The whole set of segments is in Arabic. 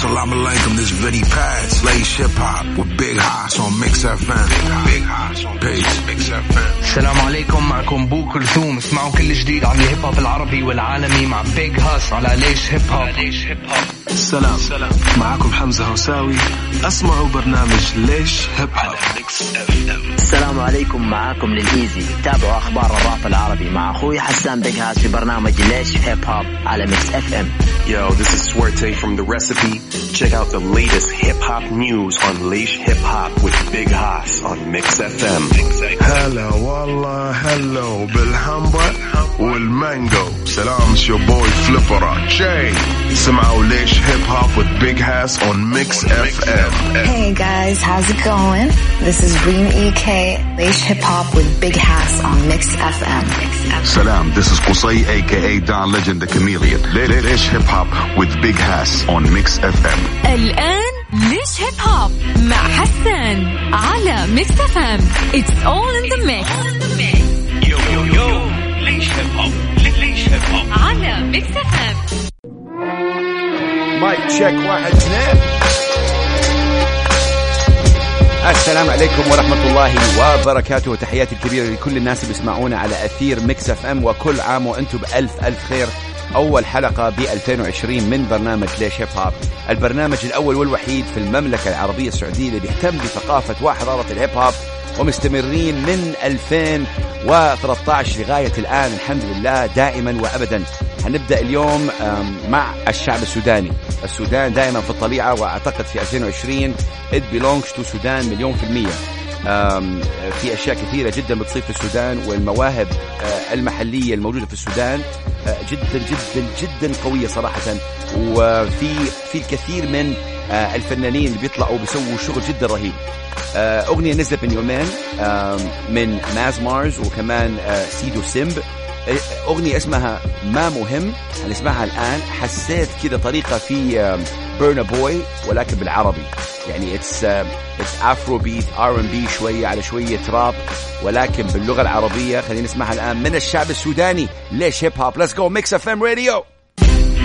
Salam alaikum, this Vinnie Paz, Leish Hip Hop with Big Hass on Mix FM. Big Hass on Peace, Mix FM. السلام عليكم معكم بو كلثوم اسمعوا كل جديد عن الهيب هوب العربي والعالمي مع بيج هاس على ليش هيب هوب ليش هيب هوب سلام معكم حمزة هوساوي. اسمعوا برنامج ليش هيب هوب. السلام عليكم معاكم للإيزي. تابعوا أخبار الراب العربي مع أخوي حسان بيج هاس في برنامج ليش هيب هوب على ميكس إف إم. Yo, this is Swerte from The Recipe. Check out the latest hip hop news on Leish Hip Hop with Big Haas on Mix FM. هلا والله هلو بالهمبر والمانجو سلام it's your boy Flipper Jay سمعوا ليش هيب هوب with Big Hass on Mix FM Hey guys, how's it going? This is Reem EK, Leish Hip Hop with Big Hass on Mix FM. Salam, this is Qusay aka Don Legend the Chameleon. Le- le- Leish Hip Hop with Big Hass on Mix FM. الآن ليش هيب هوب مع حسان على ميكس اف ام It's all in the mix يو يو يو ليش هيب هوب ليش هيب هوب على ميكس اف ام mic check واحد اثنين. السلام عليكم ورحمة الله وبركاته. وتحياتي الكبيرة لكل الناس اللي بيسمعونا على أثير ميكس اف ام. وكل عام وأنتم بألف ألف خير. أول حلقة ب 2020 من برنامج ليش هيب هوب البرنامج الأول والوحيد في المملكة العربية السعودية اللي بيهتم بثقافة وحضارة الهيب هوب ومستمرين من 2013 لغاية الآن الحمد لله دائما وأبدا. هنبدأ اليوم مع الشعب السوداني. السودان دائما في الطليعة وأعتقد في 2020 it belongs to السودان مليون في المية. في أشياء كثيرة جدا بتصير في السودان والمواهب آه، المحلية الموجودة في السودان آه، جدا جدا جدا قوية صراحة. وفي في الكثير من الفنانين اللي بيطلعوا بيسووا شغل جدا رهيب. آه، أغنية نزلت من يومين من ماز مارز وكمان آه، سيدو سيمبا. آه، أغنية اسمها ما مهم هنسمعها الآن. حسيت كذا طريقة في بورنا بوي ولكن بالعربي. يعني it's it's Afrobeat R&B شوية على شوية راب ولكن باللغة العربية خلينا نسمعها الآن من الشعب السوداني. ليش هيب هوب let's go ميكس اف ام راديو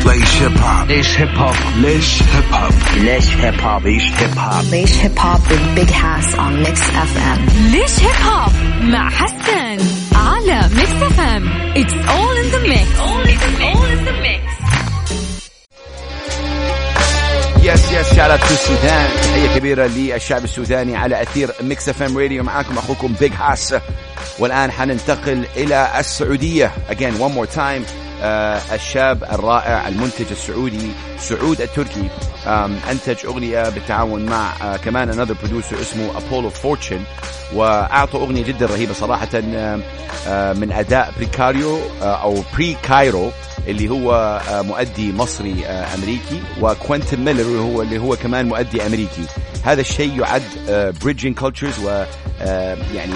Leish Hip Hop. ليش هيب هوب ليش هيب هوب ليش هيب هوب Leish Hip Hop. Leish Hip Hop with Big Hass on Mix FM. ليش هيب هوب مع حسان على ميكس اف ام It's all in the mix. All in the mix. yes yes shout out to السودان تحية كبيرة للشعب السوداني على أثير ميكس اف ام راديو معاكم أخوكم بيج هاس والآن حننتقل إلى السعودية. Again one more time. الشاب الرائع المنتج السعودي سعود التركي. آم، أنتج أغنية بالتعاون مع آه كمان another producer اسمه ابولو فورتشن وأعطوا أغنية جدا رهيبة صراحة آه آه من أداء بريكاريو آه أو بري كايرو اللي هو آه، مؤدي مصري آه، أمريكي وكوينتن ميلر اللي هو اللي هو كمان مؤدي أمريكي. هذا الشيء يعد bridging cultures و آه، يعني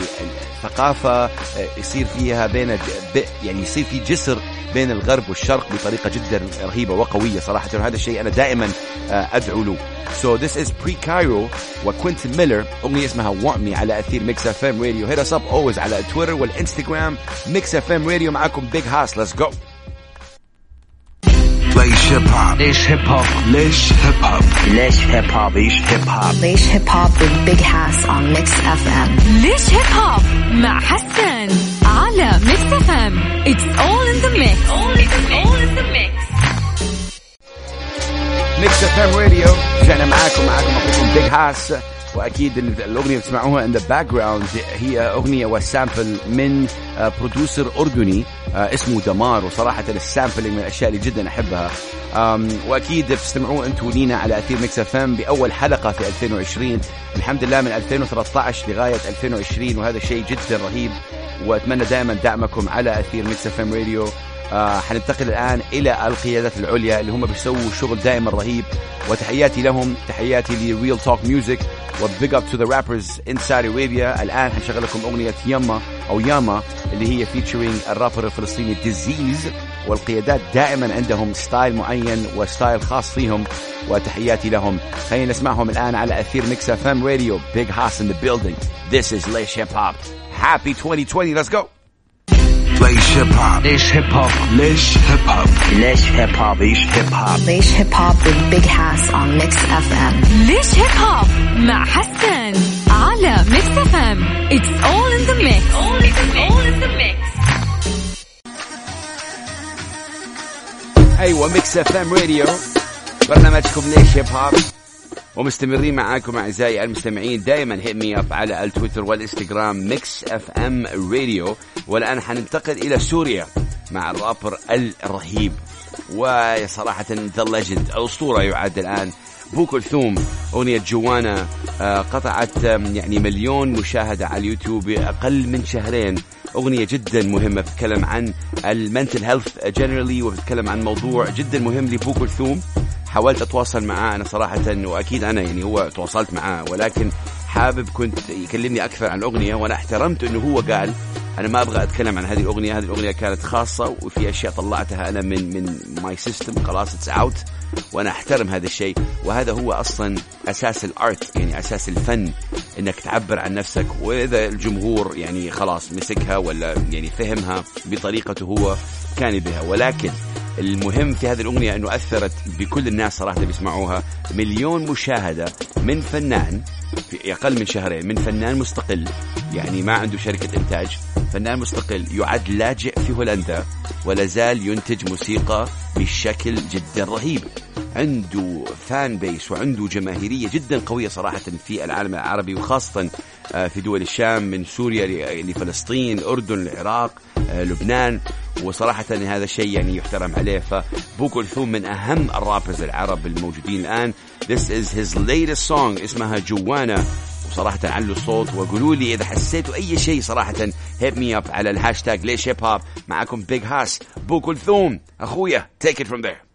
ثقافه آه، يصير فيها بين يعني يصير في جسر بين الغرب والشرق بطريقة جدا رهيبة وقوية صراحة. وهذا الشيء أنا دائما آه، أدعو له. So this is Pre Cairo وكوينتن ميلر. أغنية اسمها Want Me على أثير ميكس اف ام راديو hit us up always على تويتر والإنستغرام ميكس اف ام راديو معاكم بيج هاس let's go Leish Hip Hop. ليش هيب هوب ليش هيب هوب ليش هيب هوب Leish Hip Hop. Leish Hip Hop with Big Hass on Mix FM. ليش هيب هوب مع حسان على ميكس اف ام It's all in the mix. All in the mix. ميكس اف ام راديو رجعنا معاكم معاكم اخوكم بيج هاس وأكيد ال- الأغنية اللي بتسمعوها in the background هي أغنية و sample من آه، producer أردني آه، اسمه دمار وصراحة ال sampling من الأشياء اللي جدا أحبها. وأكيد بتستمعوا أنتم لينا على اثير ميكس إف إم بأول حلقة في 2020 الحمد لله من 2013 لغاية 2020 وهذا شيء جدا رهيب. وأتمنى دائما دعمكم على اثير ميكس إف إم راديو آه حننتقل الآن إلى القيادات العليا اللي هم بيسووا شغل دائما رهيب. وتحياتي لهم تحياتي لريل توك ميوزك و big up to the rappers in Saudi Arabia الآن حنشغل لكم أغنية ياما أو ياما اللي هي featuring ال rapper الفلسطيني ديزيز والقيادات دائما عندهم style معين و style خاص فيهم. وتحياتي لهم. خلينا نسمعهم الآن على أثير ميكس اف ام راديو بيج هاس in the building This is ليش هيب هوب Happy 2020 let's go. Leish hip hop. ليش هيب هوب Leish hip hop. ليش هيب هوب Leish Hip Hop. Leish Hip Hop with Big Hass on Mix FM. ليش هيب هوب مع حسن على ميكس اف ام it's all in the mix all in the mix أيوه ميكس اف ام راديو برنامجكم ليش هيب هوب ومستمرين معاكم أعزائي المستمعين دائما hit me up على التويتر والإنستغرام ميكس اف ام راديو والآن حننتقل إلى سوريا مع الرابر الرهيب. وصراحة the legend الأسطورة يعد الآن. بو كلثوم أغنية جوانا آه، قطعت يعني مليون مشاهدة على اليوتيوب بأقل من شهرين. أغنية جدا مهمة بتتكلم عن ال mental health generally وبتتكلم عن موضوع جدا مهم لبو كلثوم. حاولت أتواصل معاه أنا صراحة وأكيد أنا يعني هو تواصلت معاه ولكن حابب كنت يكلمني أكثر عن الأغنية وأنا احترمت أنه هو قال أنا ما أبغى أتكلم عن هذه الأغنية هذه الأغنية كانت خاصة وفي أشياء طلعتها أنا من من my system خلاص it's out وأنا أحترم هذا الشيء وهذا هو أصلا أساس ال art يعني أساس الفن إنك تعبر عن نفسك وإذا الجمهور يعني خلاص مسكها ولا يعني فهمها بطريقته هو كان بها ولكن المهم في هذه الأغنية أنه أثرت بكل الناس صراحة اللي بيسمعوها. مليون مشاهدة من فنان في أقل من شهرين من فنان مستقل يعني ما عنده شركة إنتاج. فنان مستقل يعد لاجئ في هولندا ولا زال ينتج موسيقى بشكل جدا رهيب. عنده فان بيس وعنده جماهيرية جدا قوية صراحة في العالم العربي وخاصة آه، في دول الشام من سوريا ل- لفلسطين الأردن العراق آه، لبنان. وصراحة هذا الشيء يعني يحترم عليه. فبو كلثوم من أهم الرابرز العرب الموجودين الآن. This is his latest song اسمها جوانا. وصراحة علوا الصوت وقولوا لي إذا حسيتوا أي شيء صراحة hit me up على الهاشتاج ليش هيب هوب معكم بيج هاس بو كلثوم أخويا take it from there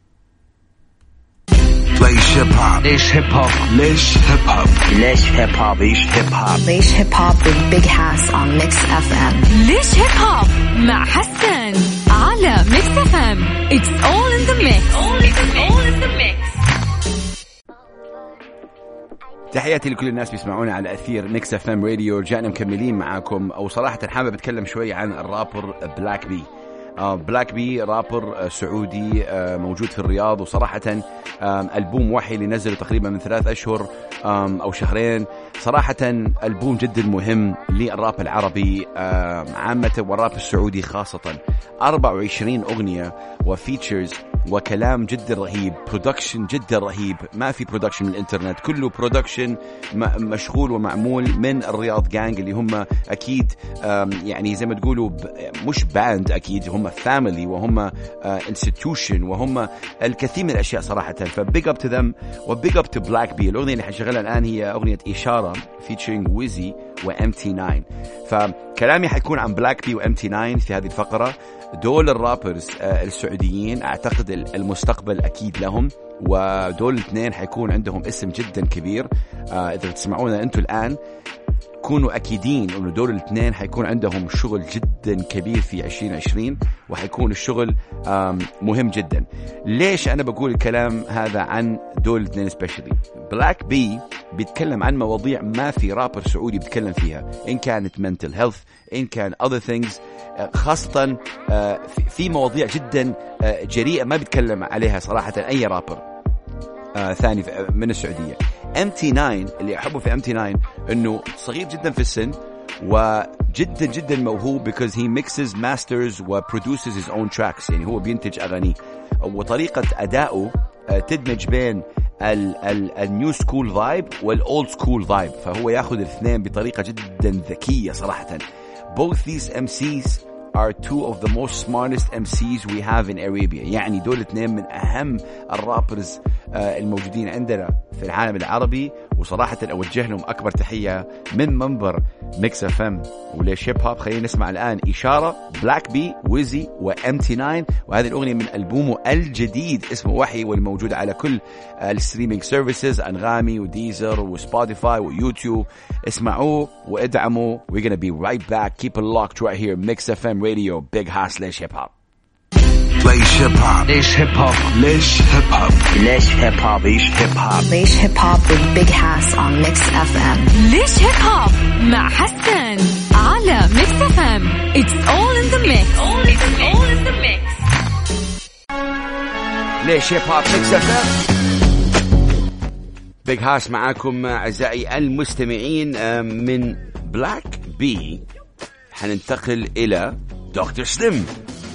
Laish hip hop. ليش هيب هوب Laish hip hop. ليش هيب هوب Laish Hip Hop. Laish Hip Hop with Big Hass on Mix FM. ليش هيب هوب مع حسن على ميكس اف ام it's all in the mix all in the mix تحياتي لكل الناس بيسمعونا على أثير ميكس اف ام راديو رجعنا مكملين معاكم. أو صراحة حابب أتكلم شوي عن الرابر بلاك بي بلاك بي رابر سعودي آه موجود في الرياض. وصراحة ألبوم وحي اللي نزله تقريبا من ثلاث أشهر أو شهرين. صراحة ألبوم جدا مهم للراب العربي عامة والراب السعودي خاصة. 24 أغنية و features وكلام جدا رهيب production جدا رهيب. ما في production من الانترنت كله production مشغول ومعمول من الرياض جانج اللي هم أكيد يعني زي ما تقولوا مش band أكيد هم family وهم institution وهم الكثير من الأشياء صراحة. ف big up to them و big up to بلاك بي الأغنية اللي حنشغلها الآن هي أغنية إشارة featuring ويزي وام تي 9 فكلامي حيكون عن بلاك بي وام تي 9 في هذه الفقرة. دول ال rappers آه، السعوديين أعتقد ال- المستقبل أكيد لهم ودول الاثنين حيكون عندهم اسم جدا كبير. آه، إذا تسمعونا أنتم الآن كونوا أكيدين إنه دول الاثنين حيكون عندهم شغل جدا كبير في 2020 وحيكون الشغل مهم جدا. ليش أنا بقول الكلام هذا عن دول الاثنين specially بلاك بي بيتكلم عن مواضيع ما في رابر سعودي بيتكلم فيها إن كانت mental health إن كان things آه، خاصة آه، في- مواضيع جدا آه، جريئة ما بيتكلم عليها صراحة أي رابر ثاني من السعودية. ام تي 9 اللي أحبه في ام تي 9 إنه صغير جدا في السن وجدا جدا موهوب because he mixes masters و produces his own tracks. يعني هو بينتج اغانيه وطريقة ادائه آه، تدمج بين ال new school vibe وال old school vibe فهو ياخذ الاثنين بطريقة جدا ذكية صراحة. Both these MCs are two of the most smartest MCs we have in Arabia. يعني دول اثنين من أهم ال rappers آه، الموجودين عندنا في العالم العربي. وصراحة أوجه لهم أكبر تحية من منبر ميكس أف إم وليش هيب هوب خلينا نسمع الآن إشارة بلاك بي ويزي وام تي 9 وهذه الأغنية من ألبومه الجديد اسمه وحي والموجود على كل ال streaming services أنغامي وديزر وسبوتيفاي ويوتيوب اسمعوه وادعموا we're gonna be right back. Keep it locked right here. Mix FM Radio. Big Hass Laish Hip Hop. ليش هيب هوب ليش هيب هوب ليش هيب هوب ليش هيب هوب ليش هيب هوب ليش هيب هوب with big اون on mix fm ليش هيب هوب مع حسن على mix fm it's all in the mix. It's all in the mix. ليش هيب هوب mix fm بيج هاس معاكم أعزائي المستمعين آه، من بلاك بي حننتقل إلى دكتور سليم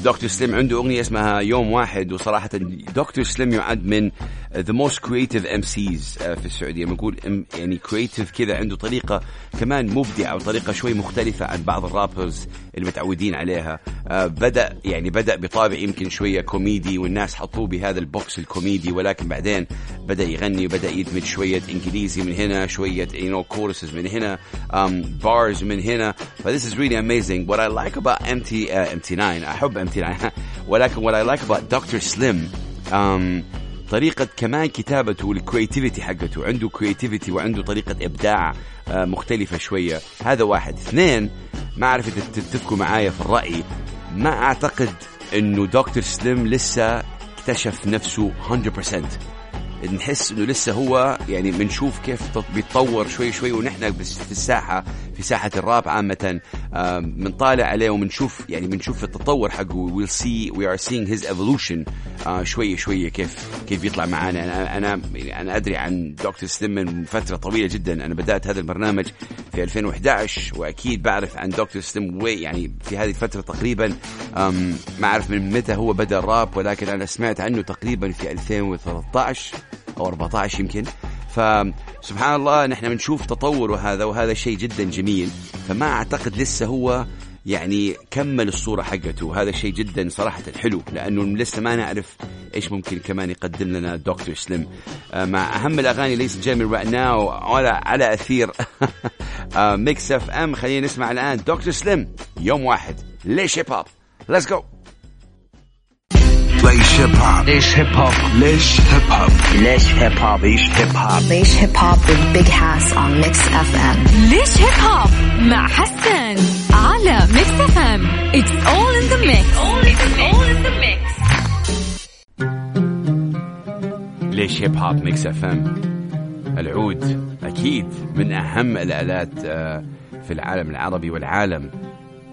دكتور سليم عنده أغنية اسمها يوم واحد وصراحة دكتور سليم يعد من the most creative MCs في السعودية. بنقول يعني creative كذا عنده طريقة كمان مبدعة وطريقة شوي مختلفة عن بعض ال rappers اللي متعودين عليها. آه، بدأ يعني بدأ بطابع يمكن شوية كوميدي والناس حطوه بهذا ال box الكوميدي ولكن بعدين بدأ يغني وبدأ يدمج شوية إنجليزي من هنا شوية you know choruses من هنا um, bars من هنا. ف this is really amazing. What I like about MT uh, MT9 أحب MT9 ولكن what I like about Dr. Slim um, طريقة كمان كتابته وال creativity حقته. عنده creativity وعنده طريقة إبداع آه، مختلفة شوية. هذا واحد. اثنين ما أعرف تتفقوا معايا في الرأي. ما أعتقد إنه دكتور سليم لسه اكتشف نفسه 100% نحس إنه لسه هو يعني بنشوف كيف تط- بيتطور شوي شوي ونحن في الساحة في ساحه الراب عامة بنطالع عليه وبنشوف يعني بنشوف التطور حقه. See we are seeing his evolution. آه، شوية شوية كيف كيف يطلع معانا. أنا أنا يعني أنا أدري عن دكتور سليم من فترة طويلة جدا. أنا بدأت هذا البرنامج في 2011 وأكيد بعرف عن دكتور سليم وي يعني في هذه الفترة تقريبا ما أعرف من متى هو بدأ الراب ولكن أنا سمعت عنه تقريبا في 2013 أو 14 يمكن. فسبحان الله نحن بنشوف تطور وهذا وهذا شيء جدا جميل. فما أعتقد لسه هو يعني كمل الصورة حقته. هذا شيء جدا صراحة حلو لأنه لسه ما نعرف إيش ممكن كمان يقدم لنا دكتور سليم. آه، مع أهم الأغاني let's jam it right now ولا على أثير. ميكس اف ام خلينا نسمع الآن دكتور سليم. يوم واحد. ليش هيب هوب let's go ليش هيب هوب ليش هيب هوب ليش هيب هوب ليش هيب هوب Laish Hip Hop. Laish Hip Hop with Big Hass on Mix FM. ليش هيب هوب مع حسن على ميكس اف ام اتس اول ان ذا ميكس all in the mix. ليش هيب هوب ميكس اف ام العود أكيد من أهم الآلات آه، في العالم العربي والعالم.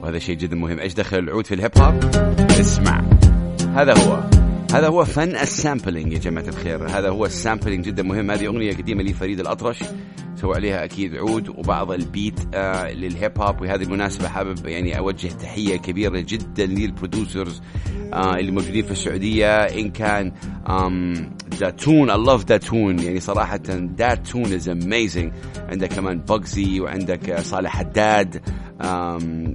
وهذا شيء جدا مهم. إيش دخل العود في ال Hip Hop اسمع. هذا هو. هذا هو فن ال sampling يا جماعة الخير. هذا هو ال sampling جدا مهم. هذه أغنية قديمة لفريد الأطرش. سوى عليها أكيد عود وبعض البيت آه لل Hip Hop وهذه المناسبه حابب يعني أوجه تحية كبيرة جدا لل producers آه اللي موجودين في السعودية. إن كان داتون I love داتون يعني صراحة داتون is amazing. عندك كمان Bugzy وعندك آه، صالح حداد.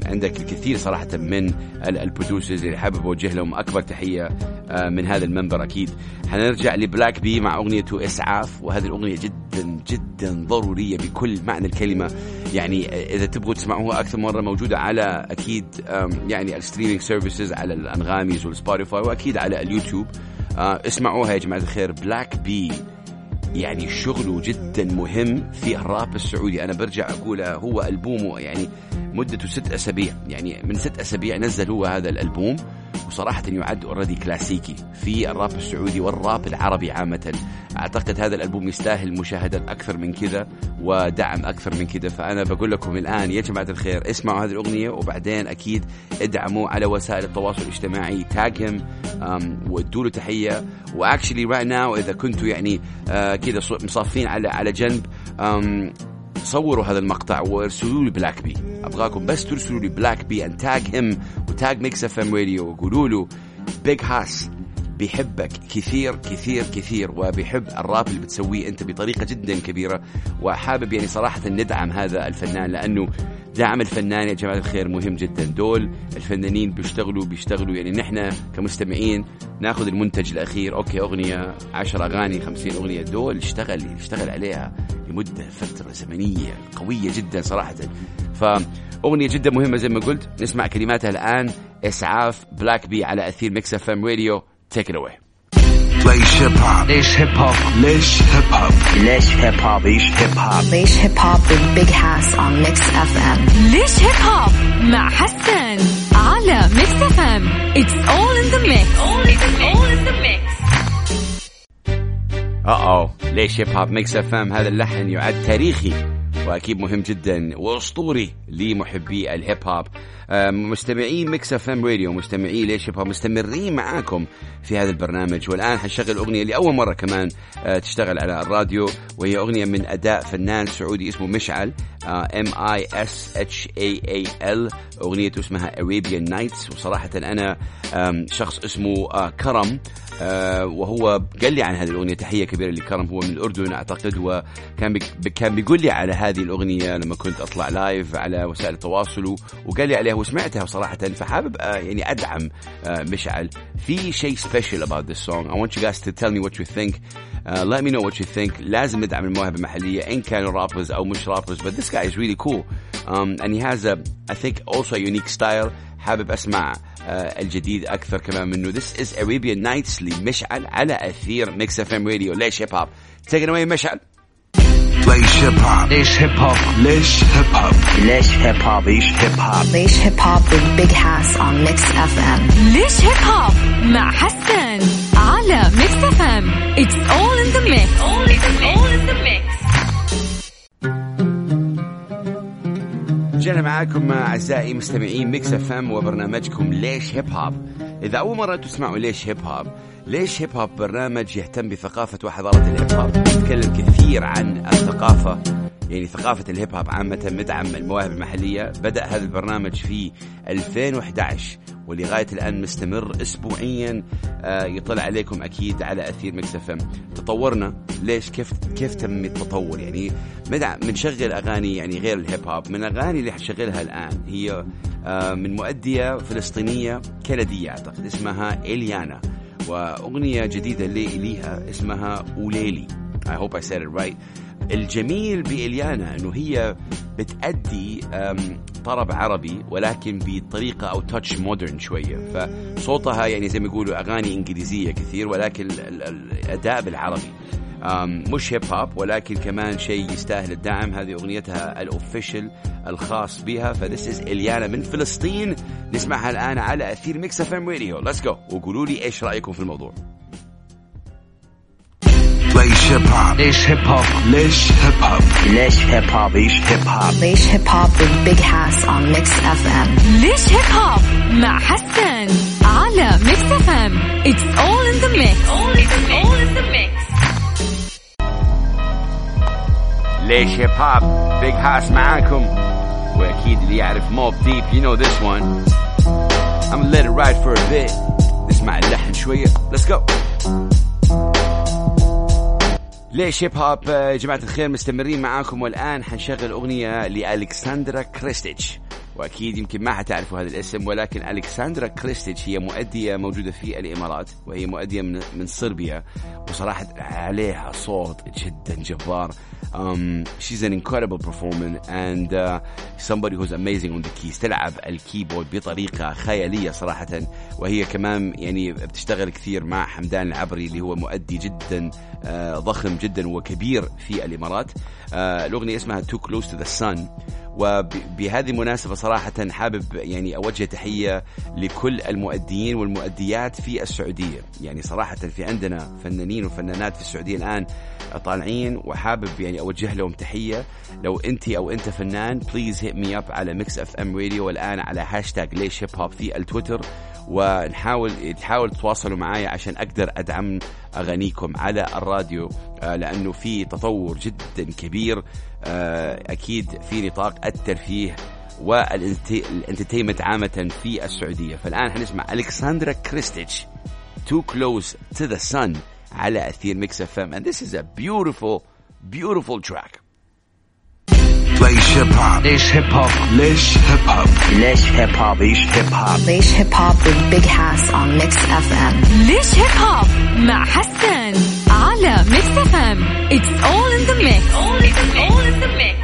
عندك الكثير صراحة من ال- ال producers اللي حابب أوجه لهم أكبر تحية آه، من هذا المنبر أكيد. حنرجع ل Black B مع أغنيته إسعاف وهذه الأغنية جدا جدا ضرورية بكل معنى الكلمة. يعني آه، إذا تبغوا تسمعوها أكثر مرة موجودة على أكيد يعني ال streaming services على الأنغامي وال Spotify وأكيد على اليوتيوب. آه، اسمعوها يا جماعة الخير Black B يعني شغله جدا مهم في الراب السعودي. أنا برجع أقول هو ألبومه يعني مدته ست أسابيع. يعني من ست أسابيع نزل هو هذا الألبوم. وصراحة يعد already كلاسيكي في الراب السعودي والراب العربي عامة. أعتقد هذا الألبوم يستاهل مشاهدات أكثر من كذا ودعم أكثر من كذا. فأنا بقول لكم الآن يا جماعة الخير اسمعوا هذه الأغنية وبعدين أكيد ادعموا على وسائل التواصل الاجتماعي. tag هم وادوا له تحية. و actually right now إذا كنتوا يعني آه كذا مصافين على على جنب um, صوروا هذا المقطع وارسلوا لي Black B. أبغاكم بس ترسلوا لي Black B and tag him و tag Mix FM Radio وقولوا له Big Hass بيحبك كثير كثير كثير وبيحب الراب اللي بتسويه أنت بطريقة جدا كبيرة وحابب يعني صراحة ندعم هذا الفنان لأنه دعم الفنان يا جماعة الخير مهم جدا. دول الفنانين بيشتغلوا بيشتغلوا. يعني نحن كمستمعين ناخذ المنتج الأخير. okay أغنية 10 أغاني 50 أغنية. دول اشتغل اشتغل عليها لمدة فترة زمنية قوية جدا صراحة. فأغنية جدا مهمة زي ما قلت. نسمع كلماتها الآن. إسعاف Black B على أثير ميكس اف ام راديو تيك ات اواي ليش هيب هوب ليش هيب هوب ليش هيب هوب ليش هيب هوب Leish Hip Hop. Leish Hip Hop with Big Hass on Mix FM. ليش Hip Hop مع حسن على Mix FM it's all in the mix all in the mix. آه آه ليش Hip Hop Mix FM هذا اللحن يعد تاريخي وأكيد مهم جدا وأسطوري لمحبي ال Hip Hop آه، مستمعين Mix FM Radio مستمعين ليش Hop مستمرين معاكم في هذا البرنامج. والآن حنشغل أغنية لأول مرة كمان آه، تشتغل على الراديو وهي أغنية من أداء فنان سعودي اسمه مشعل M A S H A E L أغنيته اسمها Arabian Nights وصراحة أنا شخص اسمه آه، كرم وهو قال لي عن هذه الأغنية تحية كبيرة لكرم. هو من الأردن أعتقد وكان كان بيقول لي على هذه الأغنية لما كنت أطلع لايف على وسائل التواصل وقال لي عليها وسمعتها صراحه فحابب آه، يعني ادعم آه، مشعل في شيء سبيشال about this song I want you guys to tell me what you think Uh, let me know what you think لازم ندعم المواهب المحلية إن كانوا rappers أو مش rappers but this guy is really cool um, and he has a I think also a unique style حابب أسمع uh, الجديد أكثر كمان منه This is Arabian Nights لمشعل على أثير Mix FM Radio ليش هيب هوب Take it away مشعل ليش Hip Hop ليش Hip Hop ليش Hip Hop ليش Hip Hop ليش Hip Hop. ليش Hip Hop with Big Hass on Mix FM. ليش Hip Hop مع حسن على Mix FM It's all in the mix. All in the mix. رجعنا معاكم أعزائي مستمعين Mix FM وبرنامجكم ليش Hip Hop إذا أول مرة تسمعوا ليش Hip Hop ليش Hip Hop برنامج يهتم بثقافة وحضارة ال Hip Hop يتكلم كثير عن الثقافة. يعني ثقافة ال Hip Hop عامة مدعم المواهب المحلية. بدأ هذا البرنامج في 2011 ولغاية الآن مستمر أسبوعيا. آه، يطلع عليكم أكيد على أثير Mix FM. تطورنا. ليش؟ كيف كيف تم التطور؟ يعني مدعم بنشغل أغاني يعني غير الهيب هوب من الأغاني اللي حشغلها الآن هي آه، من مؤدية فلسطينية كندية أعتقد اسمها إليانا. وأغنية جديدة لي ليها اسمها أوليلي. I hope I said it right. الجميل بإليانا إنه هي بتأدي طرب عربي ولكن بطريقة أو تاتش مودرن شوية. فصوتها يعني زي ما يقولوا أغاني إنجليزية كثير ولكن ال- ال- الأداء بالعربي. مش Hip Hop ولكن كمان شيء يستاهل الدعم. هذه أغنيتها ال official الخاص بها. ف this is إليانا من فلسطين. نسمعها الآن على أثير ميكس إف إم راديو. ليتس جو وقولوا لي إيش رأيكم في الموضوع؟ ليش Hip Hop ليش Hip Hop ليش Hip Hop ليش Hip Hop ليش Hip Hop. ليش Hip Hop with Big Hass on Mix FM. ليش Hip Hop مع حسن على Mix FM It's all in the mix. All in the mix. ليش Hip Hop Big Hass معاكم؟ وأكيد اللي يعرف Mobb Deep you know this one. I'ma let it ride for a bit. نسمع اللحن شوية. Let's go. ليش Hip Hop آه، جماعة الخير مستمرين معاكم والآن حنشغل أغنية لألكسندرا كريستيتش. وأكيد يمكن ما حتعرفوا هذا الاسم ولكن ألكسندرا كريستيتش هي مؤدية موجودة في الإمارات وهي مؤدية من, من صربيا وصراحة عليها صوت جدا جبار. um, she's an incredible performer and uh, somebody who's amazing on the keys تلعب الكيبورد بطريقة خيالية صراحة. وهي كمان يعني بتشتغل كثير مع حمدان العبري اللي هو مؤدي جدا ضخم جدا وكبير في الإمارات. آه، الأغنية اسمها Too Close to the Sun. وبهذه المناسبة صراحة حابب يعني أوجه تحية لكل المؤديين والمؤديات في السعودية. يعني صراحة في عندنا فنانين وفنانات في السعودية الآن طالعين وحابب يعني أوجه لهم تحية. لو أنت أو أنت فنان please hit me up على Mix FM Radio والآن على هاشتاج ليش Hip Hop في التويتر. ونحاول تحاول تتواصلوا معي عشان أقدر أدعم أغانيكم على الراديو آه، لأنه في تطور جدا كبير آه، أكيد في نطاق الترفيه والانترتينمنت عامة في السعودية. فالآن حنسمع ألكسندرا كريستيتش Too Close to the Sun على أثير ميكس اف ام and this is a beautiful beautiful track. ليش هيب هوب ليش هيب هوب ليش هيب هوب ليش هيب هوب Leish Hip Hop. Leish Hip Hop with Big Hass on Mix FM. ليش هيب هوب مع حسن على ميكس اف ام It's all in the mix all in the mix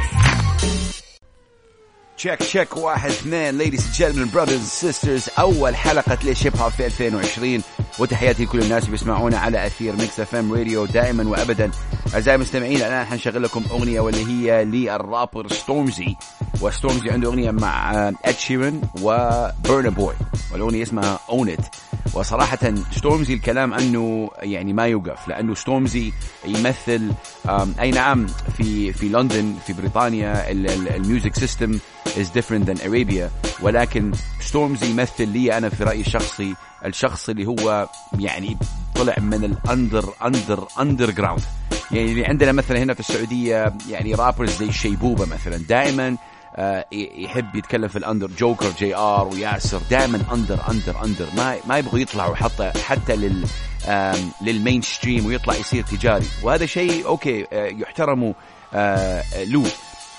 تشيك تشيك واحد اثنين ladies and gentlemen brothers and sisters اول حلقة ليش هيب هوب في 2020 وتحياتي لكل الناس اللي بيسمعونا على أثير Mix FM Radio دائما وابدا. أعزائي المستمعين الآن حنشغل لكم أغنية واللي هي للرابر ستورمزي. وستورمزي عنده أغنية مع إد شيرن وبرنا بوي والأغنية اسمها Own It وصراحة ستورمزي الكلام عنه يعني ما يوقف لأنه ستورمزي يمثل أي نعم في في لندن في بريطانيا ال music system is different than Arabia ولكن ستورمزي يمثل لي أنا في رأيي الشخصي الشخص اللي هو يعني طلع من ال under under underground يعني اللي عندنا مثلا هنا في السعودية يعني rappers زي شيبوبة مثلا دائما يحب يتكلم في ال under Joker GR وياسر دائما under under under. ما ما يبغوا يطلعوا حتى حتى لل لل mainstream ويطلع يصير تجاري. وهذا شيء okay آه، يحترموا آه، له.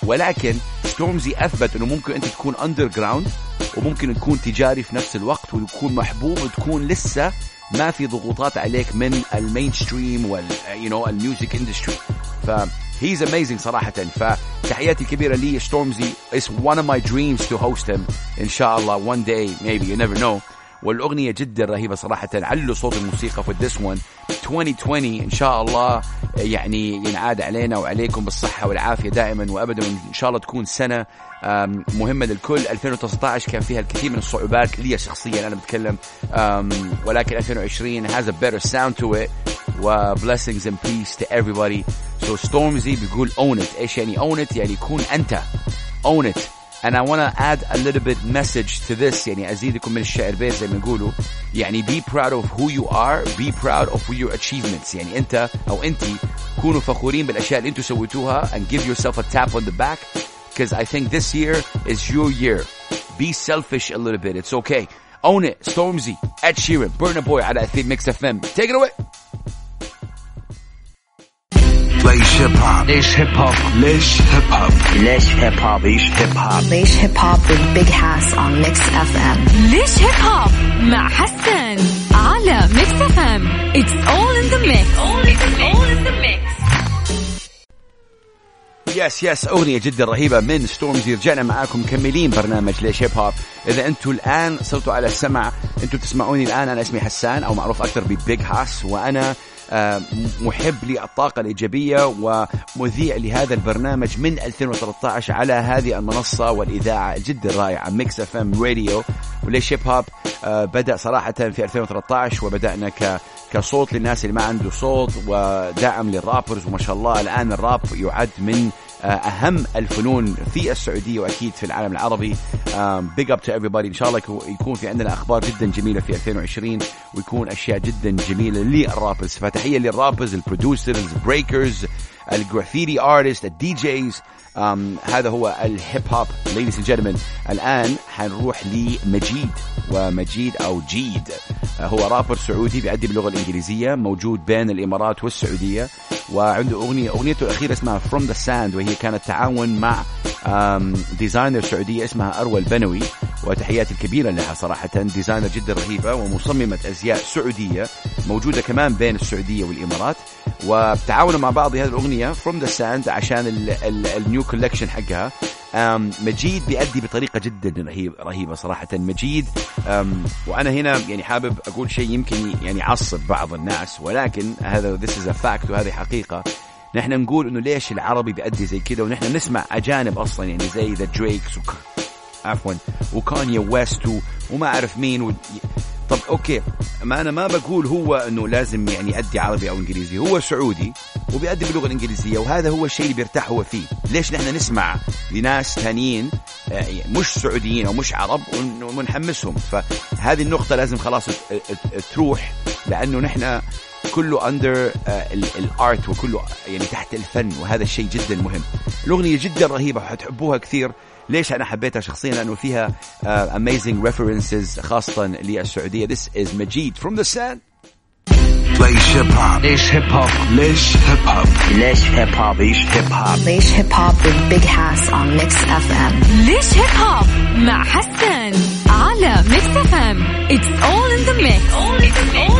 ولكن ستورمزي أثبت إنه ممكن أنت تكون underground وممكن تكون تجاري في نفس الوقت وتكون محبوب وتكون لسه ما في ضغوطات عليك من ال mainstream وال you know ال music industry. ف هيز اميزنج صراحة فتحياتي كبيرة لي ستورمزي It's one of my dreams to host him إن شاء الله one day maybe you never know والأغنية جدا رهيبة صراحة. علوا صوت الموسيقى في this one. 2020 إن شاء الله يعني ينعاد علينا وعليكم بالصحة والعافية دائما وأبدا. إن شاء الله تكون سنة مهمة للكل. 2019 كان فيها الكثير من الصعوبات لي شخصيا أنا بتكلم ولكن 2020 has a better sound to it. و blessings and peace to everybody. So Stormzy بيقول own it. إيش يعني own it يعني كون أنت. own it. and I want to add a little bit message to this يعني أزيدكم من الشعر بيت زي ما يقولوا يعني be proud of who you are be proud of your achievements يعني أنت أو أنتي كونوا فخورين بالأشياء اللي أنتوا سويتوها and give yourself a tap on the back because I think this year is your year be selfish a little bit it's okay own it Stormzy Ed Sheeran Burna Boy على أثير Mix FM take it away ليش هيب هوب ليش هيب هوب ليش هيب هوب ليش هيب هوب ليش هيب هوب Leish Hip Hop with Big Hass on Mix FM. ليش هيب هوب مع حسن على Mix FM it's all in the mix all in the mix. yes yes أغنية جدا رهيبة من ستورمزي رجعنا معاكم مكملين برنامج ليش هيب هوب إذا أنتم الآن صرتوا على السمع أنتم تسمعوني الآن أنا اسمي حسان أو معروف أكثر ب Big Hass وأنا آه، محب للطاقة الإيجابية ومذيع لهذا البرنامج من 2013 على هذه المنصة والإذاعة جدا رائعة Mix FM Radio وليش هيب هوب آه، بدأ صراحة في 2013 وبدأنا ك كصوت للناس اللي ما عنده صوت ودعم لل rappers وما شاء الله الآن الراب يعد من أهم الفنون في السعودية وأكيد في العالم العربي. big up to everybody. إن شاء الله يكو- يكون في عندنا أخبار جدا جميلة في 2020 ويكون أشياء جدا جميلة للرابرز فتحية للرابرز البرودوسرز البريكرز الجرافيتي ارتست الدي جيز. هذا هو الهيب هوب ladies and gentlemen الآن حنروح لمجيد. ومجيد أو جيد آه، هو رابر سعودي بيأدي باللغة الإنجليزية موجود بين الإمارات والسعودية. وعنده أغنية أغنيته الأخيرة اسمها From the Sand وهي كانت تعاون مع designer سعودية اسمها أروى البنوي وتحياتي الكبيرة لها صراحة designer جدا رهيبة ومصممة أزياء سعودية موجودة كمان بين السعودية والإمارات. وتعاونوا مع بعض هذه الأغنية From the Sand عشان ال new collection حقها. مجيد بيأدي بطريقة جدا رهيب رهيبة صراحة. مجيد وأنا هنا يعني حابب أقول شيء يمكن يعني يعصب بعض الناس ولكن هذا this is a fact وهذه حقيقة. نحن نقول إنه ليش العربي بيأدي زي كذا ونحن نسمع أجانب أصلا يعني زي the Drakes وك... عفوا وكانيا ويست. وما أعرف مين و... طب okay ما أنا ما بقول هو إنه لازم يعني يأدي عربي أو إنجليزي هو سعودي وبيأدي باللغة الإنجليزية وهذا هو الشيء اللي بيرتاح هو فيه ليش نحن نسمع لناس ثانيين آه، يعني مش سعوديين أو مش عرب ون- ونحمسهم فهذه النقطة لازم خلاص تروح لأنه نحن كله under ال art وكله يعني تحت الفن وهذا الشيء جدا مهم. الأغنية جدا رهيبة حتحبوها كثير. ليش أنا حبيتها شخصيا؟ لأنه فيها uh, amazing references خاصة للسعودية. This is مجيد from the sand ليش هيب هوب ليش هيب هوب ليش هيب هوب ليش هيب هوب ليش هيب هوب Leish Hip Hop with Big Hass on Mix FM. ليش هيب هوب مع حسن على Mix FM it's all in the mix all in the mix.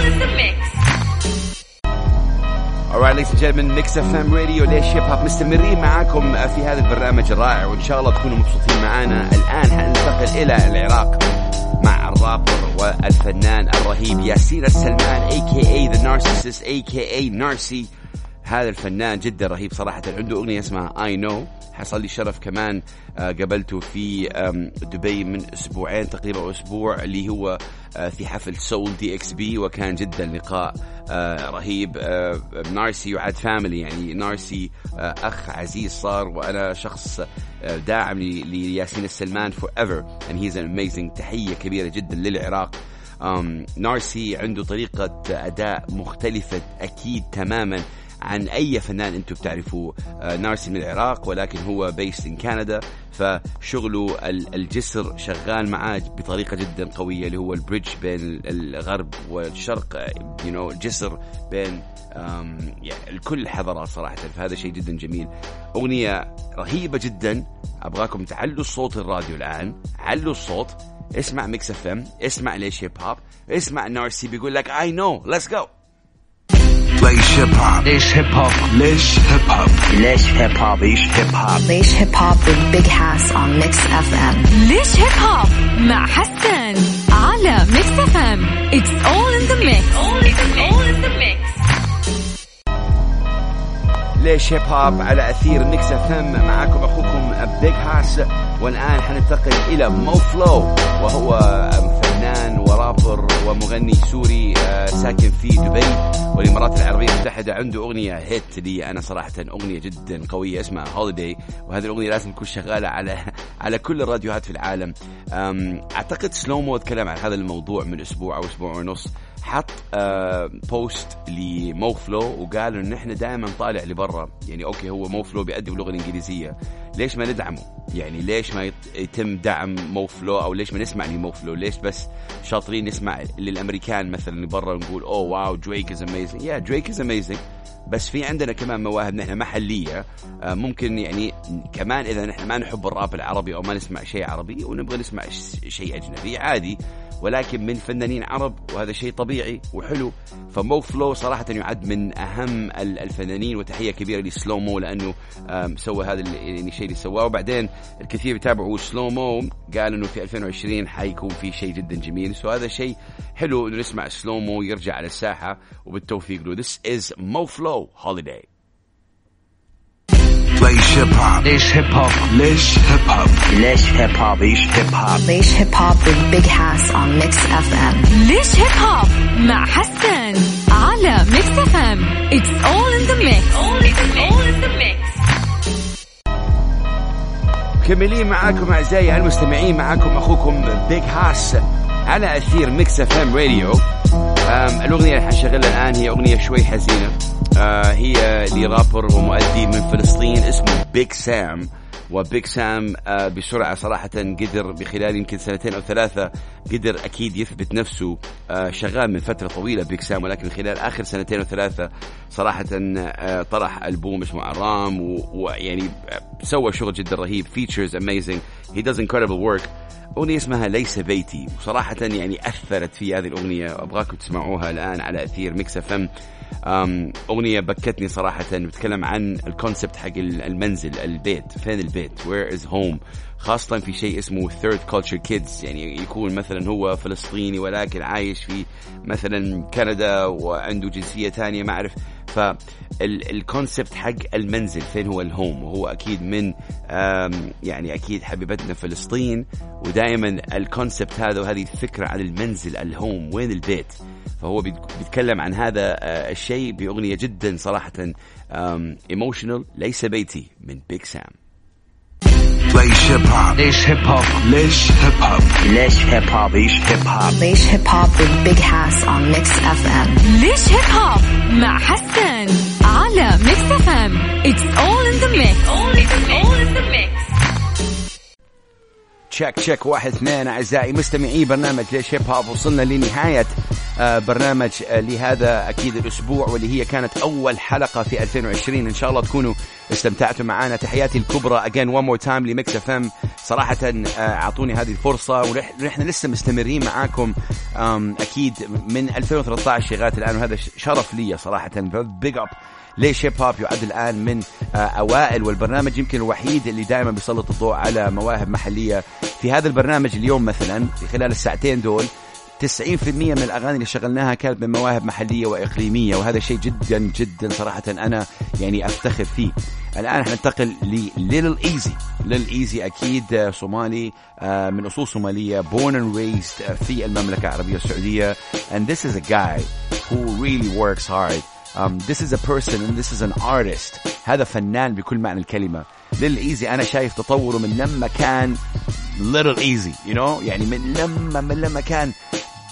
Alright ladies and gentlemen Mix FM Radio ليش هيب هوب مستمرين معاكم في هذا البرنامج الرائع. وإن شاء الله تكونوا مبسوطين معانا. الآن حننتقل إلى العراق مع الرابر والفنان الرهيب ياسين السلمان aka The Narcicyst aka نارسي هذا الفنان جدا رهيب صراحة. عنده أغنية اسمها I Know. حصل لي شرف كمان آه، قابلته في دبي من أسبوعين تقريبا أو أسبوع اللي هو آه، في حفل Sole DXB وكان جدا لقاء آه، رهيب. نارسي وعاد family يعني نارسي أخ عزيز صار وأنا شخص داعم لياسين السلمان forever and he's an amazing. تحية كبيرة جدا للعراق. نارسي عنده طريقة أداء مختلفة أكيد تماما. عن أي فنان أنتم بتعرفوه. آه، نارسي من العراق ولكن هو based in كندا فشغله ال- الجسر شغال معاه بطريقة جدا قوية اللي هو ال bridge بين الغرب والشرق you know, الجسر بين يعني كل الحضارات صراحة. فهذا شيء جدا جميل. أغنية رهيبة جدا. أبغاكم تعلوا الصوت الراديو الآن. علوا الصوت. اسمع Mix FM اسمع ليش هيب هوب اسمع نارسي بيقول لك I Know let's go ليش هيب هوب ليش هيب هوب ليش هيب هوب ليش هيب هوب ليش هيب هوب Leish Hip Hop with Big Hass on Mix FM. ليش هيب هوب مع حسن على ميكس اف ام اتس اول ان ذا ميكس اول ان ذا ميكس ليش هيب هوب على أثير Mix FM معاكم أخوكم بيج هاس والآن حننتقل إلى مو فلو وهو فنان ورابر ومغني سوري آه، ساكن في دبي والإمارات العربية المتحده عنده أغنية هيت لي. أنا صراحة أغنية جدا قوية اسمها هوليداي وهذه الأغنية لازم تكون شغالة على على كل الراديوهات في العالم. أعتقد سلومو تكلم عن هذا الموضوع من أسبوع أو أسبوع ونص. حط آه بوست لمو فلو وقال انه إحنا دائما طالع لبرا. يعني أوكي هو مو فلو بيأدي باللغة الإنجليزية. ليش ما ندعمه؟ يعني ليش ما يت- يتم دعم مو فلو أو ليش ما نسمع لمو فلو ليش بس شاطرين نسمع للأمريكان مثلا برا نقول أوه واو دريك is amazing يا دريك is amazing بس في عندنا كمان مواهب نحن محلية. آه، ممكن يعني كمان إذا نحن ما نحب الراب العربي أو ما نسمع شيء عربي ونبغى نسمع شيء أجنبي عادي. ولكن من فنانين عرب وهذا شيء طبيعي وحلو. فمو فلو صراحة يعد من أهم ال- الفنانين وتحية كبيرة لسلومو لأنه سوى هذا ال- يعني الشيء اللي سواه. وبعدين الكثير بيتابعوا سلومو قال أنه في 2020 حيكون في شيء جدا جميل. سو هذا شيء حلو أنه نسمع سلومو يرجع على الساحة. وبالتوفيق له. This is Mo Flow Holiday. ليش هيب هوب ليش هيب هوب ليش هيب هوب ليش هيب هوب ليش هيب هوب Laish Hip Hop with Big Hass on Mix FM. ليش هيب هوب مع حسن على ميكس اف ام اتس اول ان ذا ميكس اول ان ذا ميكس مكملين معاكم أعزائي المستمعين معاكم أخوكم بيج هاس على أثير Mix FM radio أم، الأغنية اللي حنشغلها الآن هي أغنية شوي حزينة. آه، هي لرابر ومؤدي من فلسطين اسمه بيج سام وبيج سام آه، بسرعة صراحة قدر بخلال يمكن سنتين أو ثلاثة قدر أكيد يثبت نفسه آه، شغال من فترة طويلة بيج سام ولكن خلال آخر سنتين أو ثلاثة صراحة آه، طرح ألبوم اسمه عرام ويعني سوى شغل جدا رهيب features amazing هي does incredible work. أغنية اسمها ليس بيتي وصراحة يعني أثرت في هذه الأغنية أبغاكم تسمعوها الآن على أثير Mix FM. أغنية بكتني صراحة بتكلم عن ال concept حق ال- المنزل البيت فين البيت؟ Where is home خاصة في شيء اسمه third culture kids يعني يكون مثلا هو فلسطيني ولكن عايش في مثلا كندا وعنده جنسية ثانية ما أعرف. فال concept حق المنزل فين هو ال home وهو أكيد من يعني أكيد حبيبتنا فلسطين ودائما ال concept هذا وهذه الفكرة عن المنزل ال home وين البيت؟ فهو بيت- بيتكلم عن هذا آه، الشيء بأغنية جدا صراحة emotional ليس بيتي من بيج سام ليش هيب هوب ليش هيب هوب ليش هيب هوب ليش هيب هوب ليش هيب هوب Laish Hip Hop with Big Hass on Mix FM. ليش هيب هوب مع حسن على ميكس اف ام اتس اول ان ذا ميكس اول ان ذا ميكس تشيك تشيك واحد اثنين أعزائي مستمعي برنامج ليش هيب هوب وصلنا لنهاية برنامج آه، لهذا أكيد الأسبوع واللي هي كانت أول حلقة في 2020 إن شاء الله تكونوا استمتعتوا معنا تحياتي الكبرى again one more time ل Mix FM صراحة آه، أعطوني هذه الفرصة ونحن لسه مستمرين معاكم. آم، أكيد من 2013 لغاية الآن وهذا شرف لي صراحة. big up ليش هيب هوب يعد الآن من آه، أوائل. والبرنامج يمكن الوحيد اللي دائما بيسلط الضوء على مواهب محلية في هذا البرنامج اليوم مثلا خلال الساعتين دول. من الأغاني اللي شغلناها كانت من مواهب محلية وإقليمية وهذا شيء جدا جدا صراحة أنا يعني أفتخر فيه. الآن حننتقل لليل ايزي ليل ايزي أكيد صومالي آه، من أصول صومالية born and raised في المملكة العربية السعودية. And this is a guy who really works hard. Um, this is a person and this is an artist. هذا فنان بكل معنى الكلمة. ليل ايزي أنا شايف تطوره من لما كان Lil Eazy you know يعني من لما من لما كان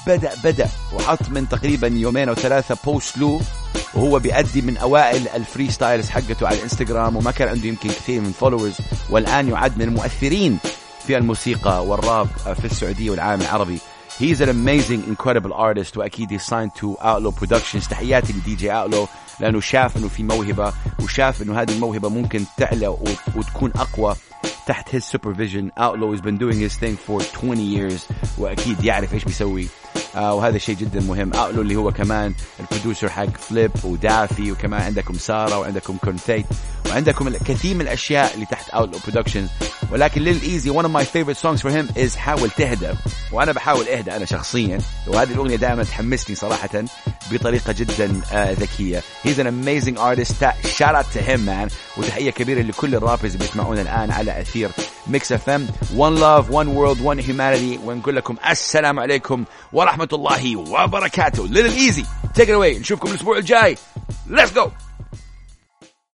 بدأ بدأ. وحط من تقريبا يومين أو ثلاثة بوست له وهو بيأدي من أوائل ال freestyles حقته على الإنستغرام وما كان عنده يمكن كثير من followers والآن يعد من المؤثرين في الموسيقى والراب في السعودية والعالم العربي. He's an amazing, incredible artist وأكيد he's signed to Outlaw Productions. تحياتي ل DJ Outlaw لأنه شاف إنه في موهبة وشاف إنه هذه الموهبة ممكن تعلى وتكون أقوى تحت his supervision. Outlaw has been doing his thing for 20 years وأكيد يعرف إيش بيسوي. وهذا شيء جدا مهم. Outlaw اللي هو كمان ال producer حق فليب ودافي وكمان عندكم سارة وعندكم كونفيت وعندكم الكثير من الأشياء اللي تحت Outlaw Productions. ولكن ليل ايزي one of my favorite songs for him is حاول تهدى وأنا بحاول اهدى أنا شخصيا. وهذه الأغنية دائما تحمسني صراحة بطريقة جدا آه ذكية. He's an amazing artist. Shout out to him man. وتحية كبيرة لكل ال rappers اللي بيسمعونا الآن على أثير Mix FM one love one world one humanity. ونقول لكم السلام عليكم ورحمة الله وبركاته. ليل ايزي take it away. نشوفكم الأسبوع الجاي. Let's go.